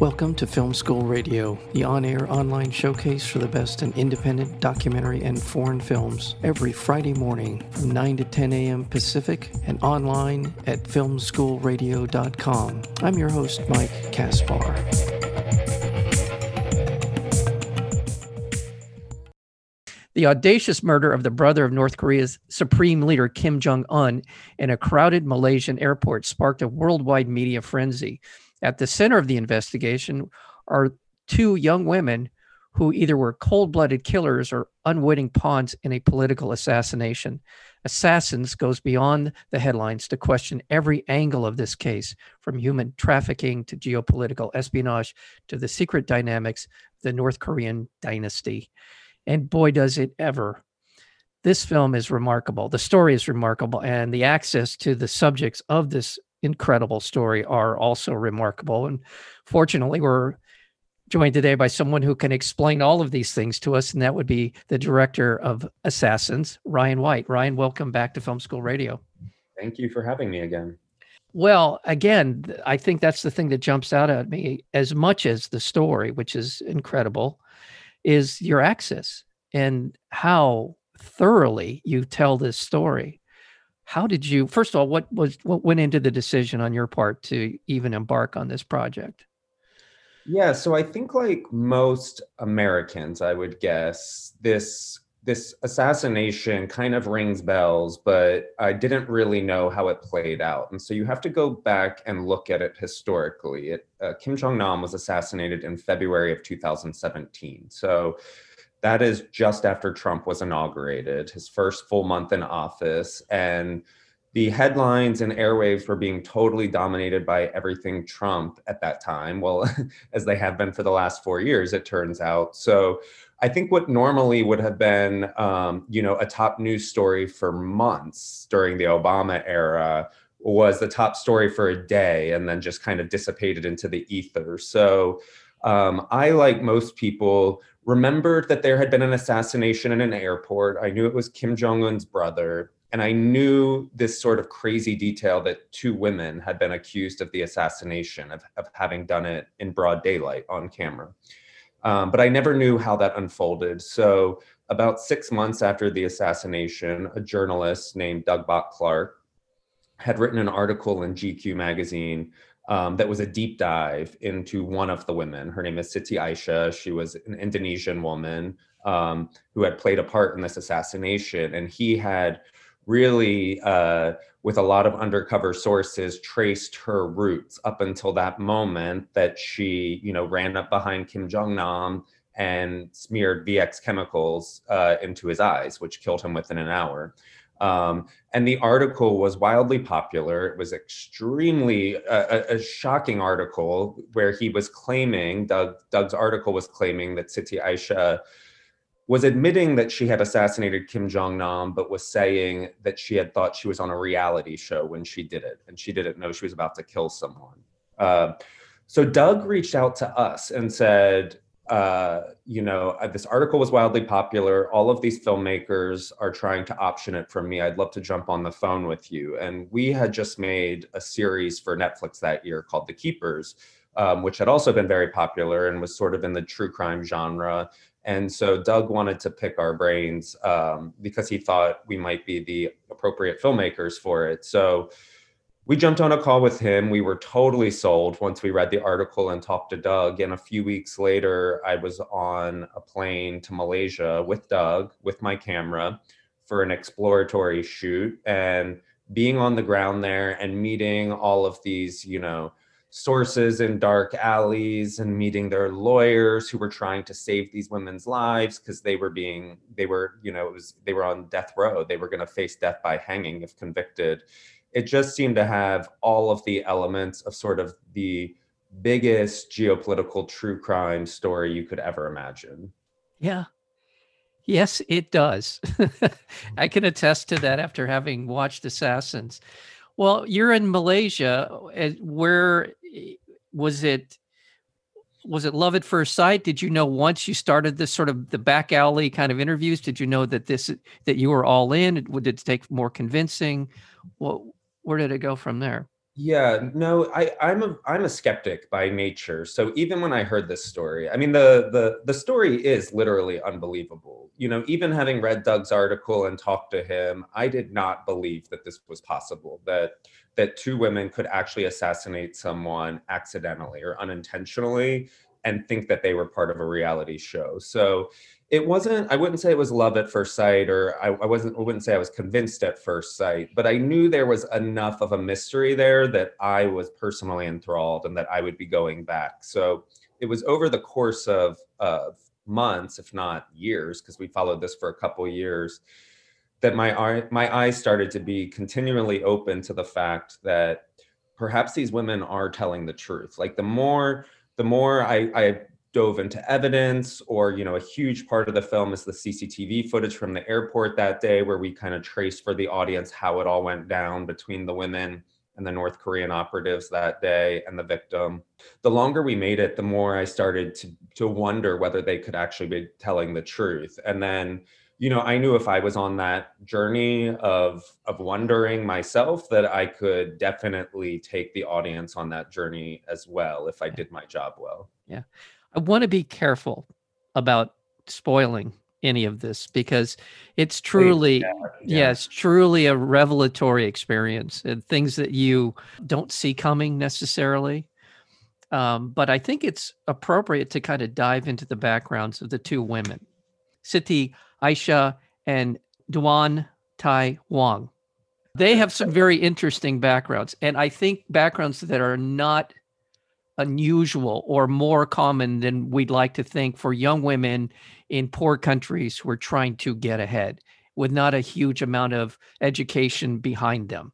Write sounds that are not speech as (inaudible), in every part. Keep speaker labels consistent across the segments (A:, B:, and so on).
A: Welcome to Film School Radio, the on air online showcase for the best in independent documentary and foreign films, every Friday morning from 9 to 10 a.m. Pacific and online at filmschoolradio.com. I'm your host, Mike Kaspar. The audacious murder of the brother of North Korea's supreme leader, Kim Jong un, in a crowded Malaysian airport sparked a worldwide media frenzy. At the center of the investigation are two young women who either were cold blooded killers or unwitting pawns in a political assassination. Assassins goes beyond the headlines to question every angle of this case, from human trafficking to geopolitical espionage to the secret dynamics of the North Korean dynasty. And boy, does it ever. This film is remarkable. The story is remarkable, and the access to the subjects of this incredible story are also remarkable. And fortunately, we're joined today by someone who can explain all of these things to us, and that would be the director of Assassins, Ryan White. Ryan, welcome back to Film School Radio.
B: Thank you for having me again.
A: Well, again, I think that's the thing that jumps out at me as much as the story, which is incredible, is your access and how thoroughly you tell this story how did you first of all what was what went into the decision on your part to even embark on this project?
B: Yeah so i think like most americans i would guess this this assassination kind of rings bells but i didn't really know how it played out. And so you have to go back and look at it historically. It, uh, kim jong-nam was assassinated in february of 2017 so that is just after Trump was inaugurated, his first full month in office. And the headlines and airwaves were being totally dominated by everything Trump at that time. Well, (laughs) as they have been for the last four years, it turns out. So I think what normally would have been, um, you know, a top news story for months during the Obama era was the top story for a day and then just kind of dissipated into the ether. So um, I, like most people, remembered that there had been an assassination in an airport. I knew it was Kim Jong un's brother. And I knew this sort of crazy detail that two women had been accused of the assassination, of, of having done it in broad daylight on camera. Um, but I never knew how that unfolded. So, about six months after the assassination, a journalist named Doug Bock Clark had written an article in GQ magazine um, that was a deep dive into one of the women. Her name is Siti Aisyah. She was an Indonesian woman um, who had played a part in this assassination. And he had really, uh, with a lot of undercover sources, traced her roots up until that moment that she, you know, ran up behind Kim Jong Nam and smeared VX chemicals uh, into his eyes, which killed him within an hour. Um, and the article was wildly popular. It was extremely a, a, shocking article where he was claiming Doug Doug's article was claiming that Siti Aisyah was admitting that she had assassinated Kim Jong Nam, but was saying that she had thought she was on a reality show when she did it, and she didn't know she was about to kill someone. Uh, so Doug reached out to us and said, uh, you know, uh, this article was wildly popular. All of these filmmakers are trying to option it from me. I'd love to jump on the phone with you. And we had just made a series for Netflix that year called The Keepers, um, which had also been very popular and was sort of in the true crime genre. And so Doug wanted to pick our brains um, because he thought we might be the appropriate filmmakers for it. So we jumped on a call with him. We were totally sold once we read the article and talked to Doug. And a few weeks later, I was on a plane to Malaysia with Doug with my camera for an exploratory shoot and being on the ground there and meeting all of these, you know, sources in dark alleys and meeting their lawyers who were trying to save these women's lives because they were being they were you know it was they were on death row they were going to face death by hanging if convicted it just seemed to have all of the elements of sort of the biggest geopolitical true crime story you could ever imagine.
A: Yeah. Yes, it does. (laughs) I can attest to that after having watched Assassins. Well, you're in Malaysia. Uh, where was it? Was it love at first sight? Did you know once you started this sort of the back alley kind of interviews? Did you know that this that you were all in? Would it take more convincing? What where did it go from there?
B: Yeah, no, I, I'm a I'm a skeptic by nature. So even when I heard this story, I mean the the the story is literally unbelievable. You know, even having read Doug's article and talked to him, I did not believe that this was possible. That that two women could actually assassinate someone accidentally or unintentionally and think that they were part of a reality show. So it wasn't i wouldn't say it was love at first sight or I, I, wasn't i wouldn't say i was convinced at first sight but i knew there was enough of a mystery there that i was personally enthralled and that i would be going back so it was over the course of of months if not years because we followed this for a couple years that my eye my eyes started to be continually open to the fact that perhaps these women are telling the truth like the more the more I, I dove into evidence or you know a huge part of the film is the cctv footage from the airport that day where we kind of trace for the audience how it all went down between the women and the north korean operatives that day and the victim. The longer we made it the more i started to to wonder whether they could actually be telling the truth. And then you know i knew if i was on that journey of of wondering myself that i could definitely take the audience on that journey as well if i did my job well.
A: Yeah. I want to be careful about spoiling any of this because it's truly yeah, yeah. yeah, it's truly a revelatory experience and things that you don't see coming necessarily. Um, but i think it's appropriate to kind of dive into the backgrounds of the two women. Siti Aisyah and Doan Thi Huong they have some very interesting backgrounds and i think backgrounds that are not unusual or more common than we'd like to think for young women in poor countries who are trying to get ahead with not a huge amount of education behind them.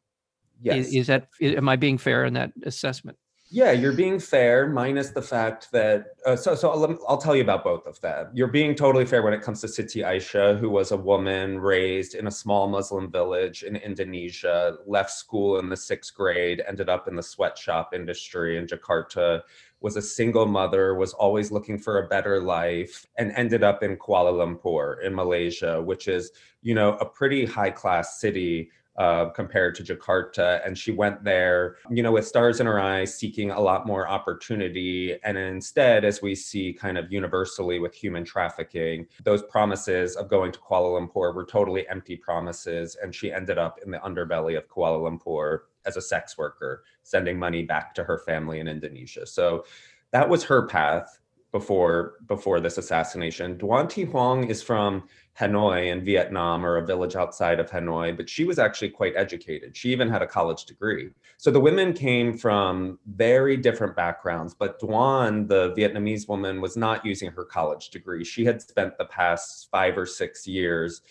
A: Yes. Is, is that am I being fair in that assessment?
B: Yeah, you're being fair, minus the fact that. Uh, so, so I'll, I'll, tell you about both of them. You're being totally fair when it comes to Siti Aisyah, who was a woman raised in a small Muslim village in Indonesia, left school in the sixth grade, ended up in the sweatshop industry in Jakarta, was a single mother, was always looking for a better life, and ended up in Kuala Lumpur in Malaysia, which is, you know, a pretty high class city uh, compared to Jakarta. And she went there, you know, with stars in her eyes, seeking a lot more opportunity. And instead, as we see kind of universally with human trafficking, those promises of going to Kuala Lumpur were totally empty promises. And she ended up in the underbelly of Kuala Lumpur as a sex worker, sending money back to her family in Indonesia. So that was her path before before this assassination. Doan Thi Huong is from Hanoi in Vietnam or a village outside of Hanoi, but she was actually quite educated. She even had a college degree. So the women came from very different backgrounds, but Doan, the Vietnamese woman, was not using her college degree. She had spent the past five or six years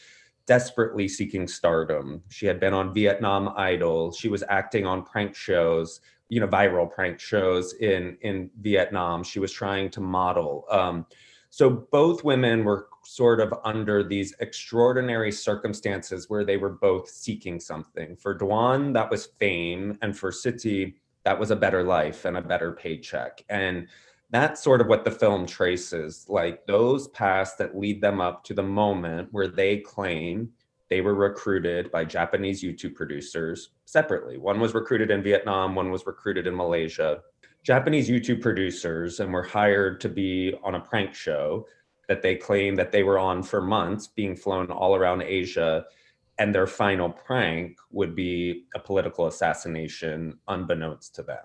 B: desperately seeking stardom. She had been on Vietnam Idol. She was acting on prank shows, you know, viral prank shows in in Vietnam. She was trying to model. Um, so both women were sort of under these extraordinary circumstances where they were both seeking something. For Doan, that was fame, and for Siti, that was a better life and a better paycheck. And that's sort of what the film traces like those paths that lead them up to the moment where they claim they were recruited by Japanese YouTube producers separately. One was recruited in Vietnam, one was recruited in Malaysia. Japanese YouTube producers and were hired to be on a prank show that they claim that they were on for months, being flown all around Asia. And their final prank would be a political assassination unbeknownst to them.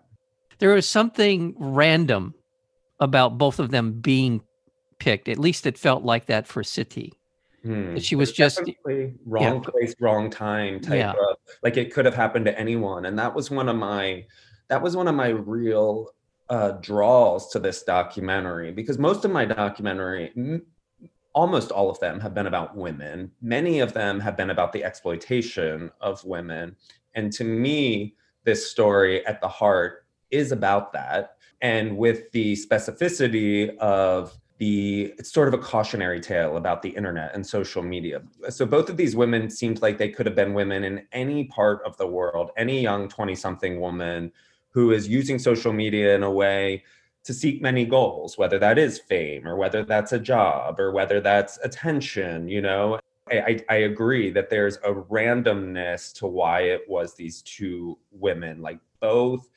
A: There was something random about both of them being picked. At least it felt like that for Siti. Hmm. She was just
B: wrong yeah. place, wrong time type yeah. of like it could have happened to anyone. And that was one of my that was one of my real uh, draws to this documentary because most of my documentary, m- almost all of them have been about women. Many of them have been about the exploitation of women. And to me, this story at the heart is about that. And with the specificity of the it's sort of a cautionary tale about the internet and social media. So both of these women seemed like they could have been women in any part of the world, any young 20 something woman who is using social media in a way to seek many goals, whether that is fame or whether that's a job or whether that's attention, you know. I, I agree that there's a randomness to why it was these two women, like both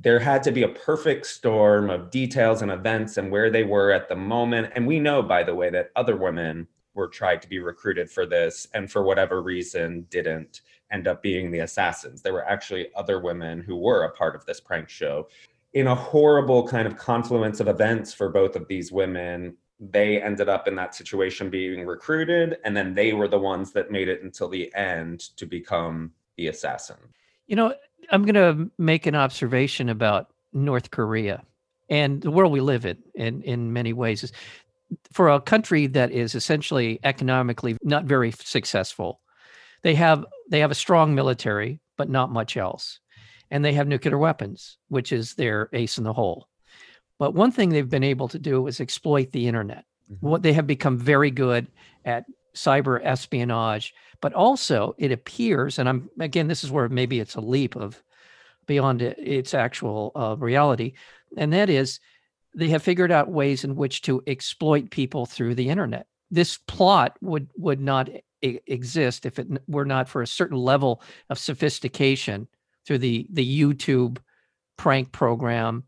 B: there had to be a perfect storm of details and events and where they were at the moment. And we know, by the way, that other women were tried to be recruited for this and for whatever reason didn't end up being the assassins. There were actually other women who were a part of this prank show. In a horrible kind of confluence of events for both of these women, they ended up in that situation being recruited, and then they were the ones that made it until the end to become the assassin.
A: You know, I'm going to make an observation about North Korea and the world we live in, in, in many ways. Is for a country that is essentially economically not very successful, they have they have a strong military, but not much else, and they have nuclear weapons, which is their ace in the hole. But one thing they've been able to do is exploit the internet. Mm-hmm. What they have become very good at cyber espionage, but also it appears, and I'm again, this is where maybe it's a leap of beyond its actual uh, reality, and that is they have figured out ways in which to exploit people through the internet. This plot would would not exist if it were not for a certain level of sophistication through the the YouTube prank program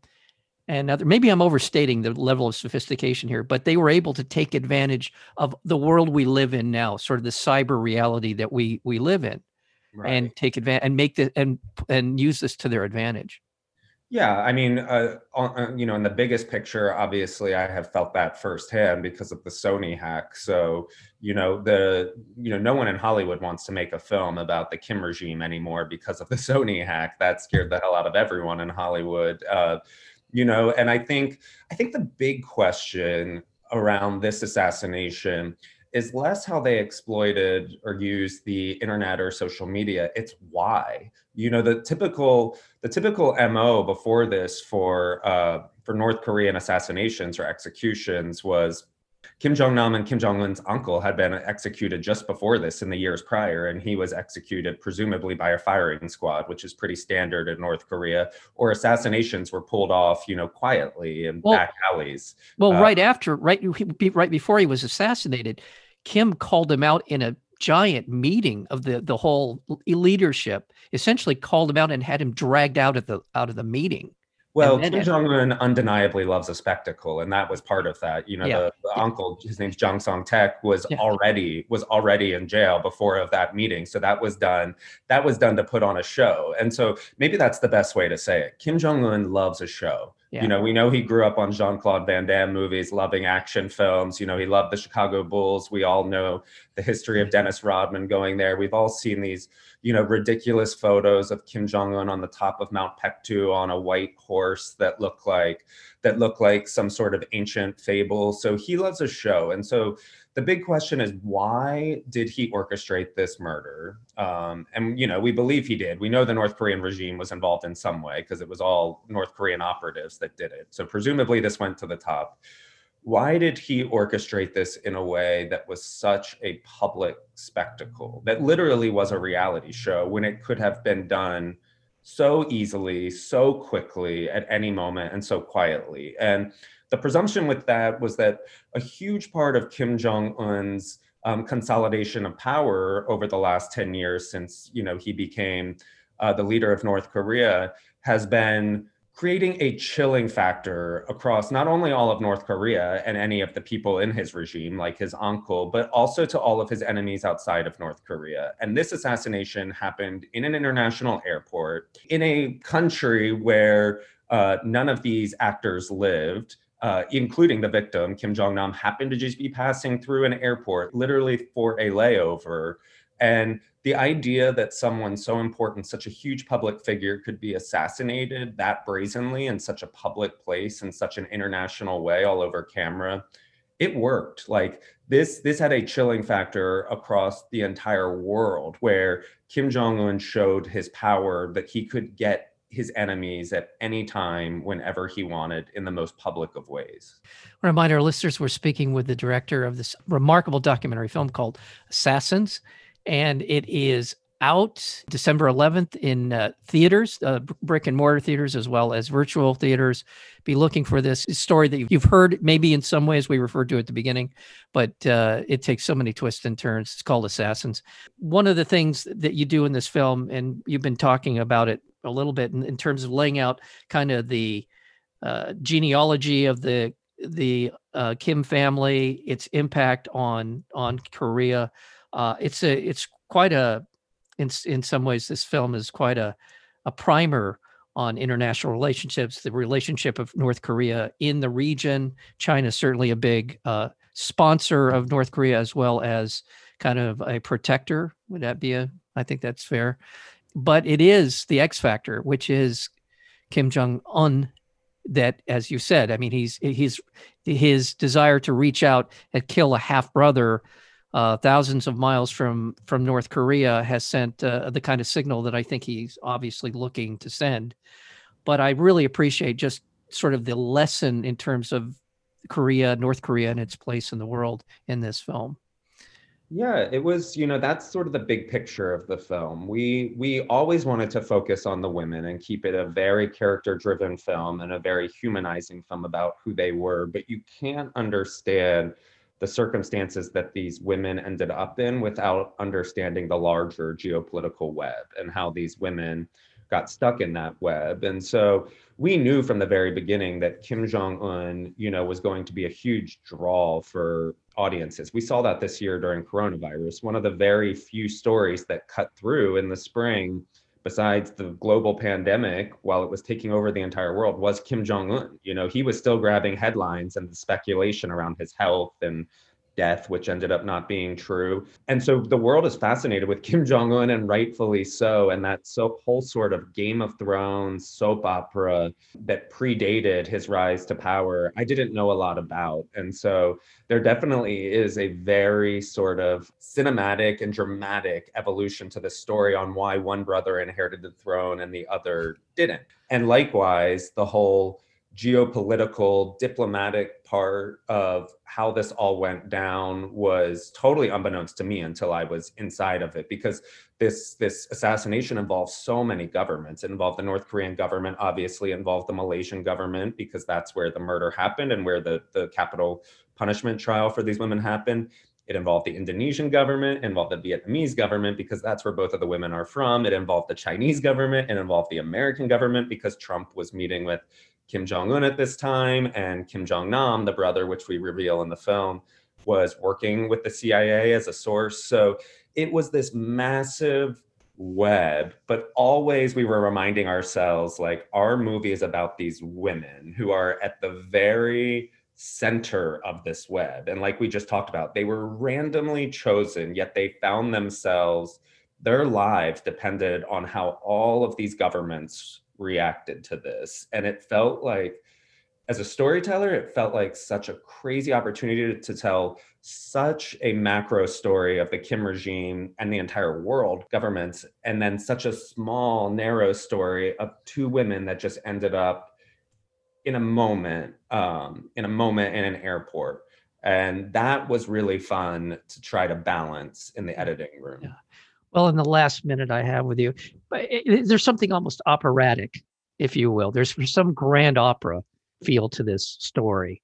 A: and other, maybe I'm overstating the level of sophistication here, but they were able to take advantage of the world we live in now, sort of the cyber reality that we we live in, right. and take advantage and make the and and use this to their advantage.
B: Yeah, I mean, uh, uh, you know, in the biggest picture, obviously, I have felt that firsthand because of the Sony hack. So, you know, the you know, no one in Hollywood wants to make a film about the Kim regime anymore because of the (laughs) Sony hack. That scared the hell out of everyone in Hollywood. Uh, you know, and I think I think the big question around this assassination is less how they exploited or used the internet or social media it's why you know the typical the typical mo before this for uh, for north korean assassinations or executions was Kim Jong Nam and Kim Jong Un's uncle had been executed just before this in the years prior, and he was executed presumably by a firing squad, which is pretty standard in North Korea. Or assassinations were pulled off, you know, quietly in well, back alleys.
A: Well, uh, right after, right, right before he was assassinated, Kim called him out in a giant meeting of the the whole leadership. Essentially, called him out and had him dragged out of the out of the meeting.
B: Well, Kim Jong Un undeniably loves a spectacle, and that was part of that. You know, yeah. the, the, uncle, his name's Jang Song Taek, was yeah. already was already in jail before of that meeting. So that was done. That was done to put on a show, and so maybe that's the best way to say it. Kim Jong Un loves a show. Yeah. You know, we know he grew up on Jean Claude Van Damme movies, loving action films. You know, he loved the Chicago Bulls. We all know the history of mm-hmm. Dennis Rodman going there. We've all seen these you know, ridiculous photos of Kim Jong Un on the top of Mount Paektu on a white horse that look like that look like some sort of ancient fable. So he loves a show, and so the big question is why did he orchestrate this murder? Um, and you know, we believe he did. We know the North Korean regime was involved in some way because it was all North Korean operatives that did it. So presumably this went to the top why did he orchestrate this in a way that was such a public spectacle that literally was a reality show when it could have been done so easily so quickly at any moment and so quietly and the presumption with that was that a huge part of kim jong-un's um, consolidation of power over the last 10 years since you know he became uh, the leader of north korea has been creating a chilling factor across not only all of North Korea and any of the people in his regime, like his uncle, but also to all of his enemies outside of North Korea. And this assassination happened in an international airport in a country where uh, none of these actors lived. Uh, including the victim, Kim Jong Nam, happened to just be passing through an airport, literally for a layover. And the idea that someone so important, such a huge public figure, could be assassinated that brazenly in such a public place in such an international way, all over camera, it worked. Like this, this had a chilling factor across the entire world, where Kim Jong Un showed his power that he could get his enemies at any time, whenever he wanted, in the most public of ways.
A: I remind our listeners we're speaking with the director of this remarkable documentary film called Assassins and it is out December 11th in uh, theaters, uh, brick and mortar theaters, as well as virtual theaters. Be looking for this story that you've heard. Maybe in some ways we referred to at the beginning, but uh, it takes so many twists and turns. It's called Assassins. One of the things that you do in this film, and you've been talking about it a little bit in, in terms of laying out kind of the uh, genealogy of the the uh, Kim family, its impact on on Korea. Uh, it's a it's quite a in in some ways this film is quite a a primer on international relationships, the relationship of North Korea in the region. China is certainly a big uh, sponsor of North Korea as well as kind of a protector. Would that be a? I think that's fair. But it is the X factor, which is Kim Jong Un. That, as you said, I mean, he's he's his desire to reach out and kill a half brother uh, thousands of miles from from North Korea has sent uh, the kind of signal that I think he's obviously looking to send. But I really appreciate just sort of the lesson in terms of Korea, North Korea, and its place in the world in this film.
B: Yeah, it was, you know, that's sort of the big picture of the film. We we always wanted to focus on the women and keep it a very character-driven film and a very humanizing film about who they were, but you can't understand the circumstances that these women ended up in without understanding the larger geopolitical web and how these women got stuck in that web. And so we knew from the very beginning that Kim Jong Un, you know, was going to be a huge draw for audiences. We saw that this year during coronavirus. One of the very few stories that cut through in the spring besides the global pandemic while it was taking over the entire world was Kim Jong Un. You know, he was still grabbing headlines and the speculation around his health and death, which ended up not being true. And so the world is fascinated with (laughs) Kim Jong un, and rightfully so. And that so whole sort of Game of Thrones soap opera that predated his rise to power, I didn't know a lot about. And so there definitely is a very sort of cinematic and dramatic evolution to the story on why one brother inherited the throne and the other didn't. And likewise, the whole geopolitical diplomatic part of how this all went down was totally unbeknownst to me until I was inside of it because this this assassination involved so many governments. It involved the North Korean government, obviously involved the Malaysian government because that's where the murder happened and where the the capital punishment trial for these women happened. It involved the Indonesian government, involved the Vietnamese government because that's where both of the women are from. It involved the Chinese government, it involved the American government because Trump was meeting with Kim Jong Un at this time, and Kim Jong Nam, the brother, which we reveal in the film, was working with the CIA as a source. So it was this massive web, but always we were reminding ourselves like our movie is about these women who are at the very center of this web. And like we just talked about, they were randomly chosen, yet they found themselves, their lives depended on how all of these governments reacted to this. And it felt like, as a storyteller, it felt like such a crazy opportunity to tell such a macro story of the Kim regime and the entire world governments, and then such a small, narrow story of two women that just ended up in a moment, um, in a moment in an airport. And that was really fun to try to balance in the editing room.
A: Yeah well in the last minute i have with you there's something almost operatic if you will. There's some grand opera feel to this story.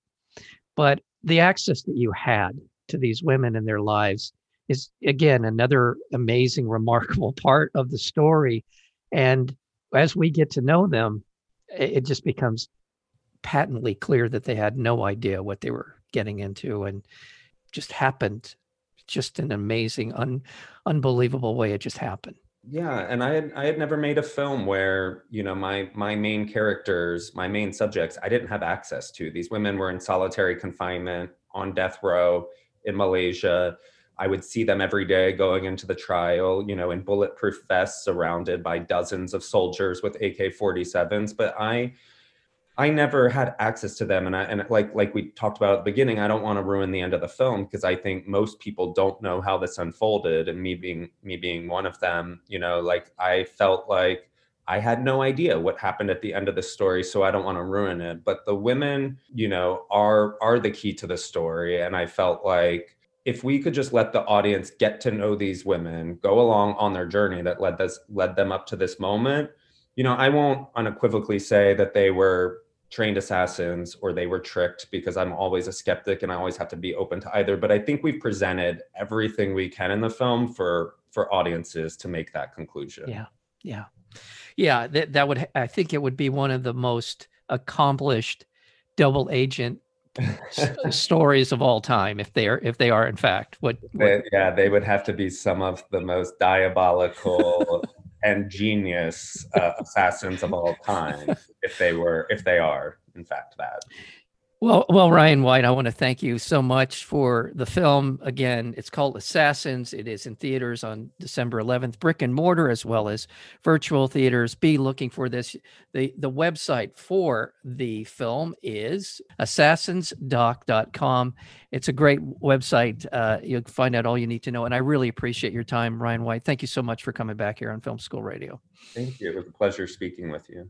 A: But the access that you had to these women and their lives is again another amazing (laughs) remarkable part of the story. And as we get to know them it just becomes patently clear that they had no idea what they were getting into and just happened just an amazing, un, unbelievable way it just happened.
B: Yeah, and I had I had never made a film where you know my my main characters, my main subjects, I didn't have access to. These women were in solitary confinement on death row in Malaysia. I would see them every day going into the trial, you know, in bulletproof vests, surrounded by dozens of soldiers with AK-47s. But I I never had access to them, and I and like like we talked about at the beginning, I don't want to ruin the end of the film because I think most people don't know how this unfolded, and me being me being one of them, you know, like I felt like I had no idea what happened at the end of the story, so I don't want to ruin it. But the women, you know, are are the key to the story, and I felt like if we could just let the audience get to know these women, go along on their journey that led this led them up to this moment, you know, I won't unequivocally say that they were trained assassins or they were tricked because I'm always a skeptic and I always have to be open to either. But I think we've presented everything we can in the film for for audiences to make that conclusion.
A: Yeah, yeah, yeah. That that would I think it would be one of the most accomplished double agent (laughs) stories of all time if they are if they are in fact what, what...
B: They, yeah they would have to be some of the most diabolical (laughs) and genius uh, assassins of all (laughs) time if they were if they are in fact that
A: well, well, Ryan White, I want to thank you so much for the film. Again, it's called Assassins. It is in theaters on December 11th, brick and mortar as well as virtual theaters. Be looking for this. The the website for the film is assassinsdoc.com. It's a great website. Uh, you'll find out all you need to know. And I really appreciate your time, Ryan White. Thank you so much for coming back here on Film School Radio.
B: Thank you. It was a pleasure speaking with you.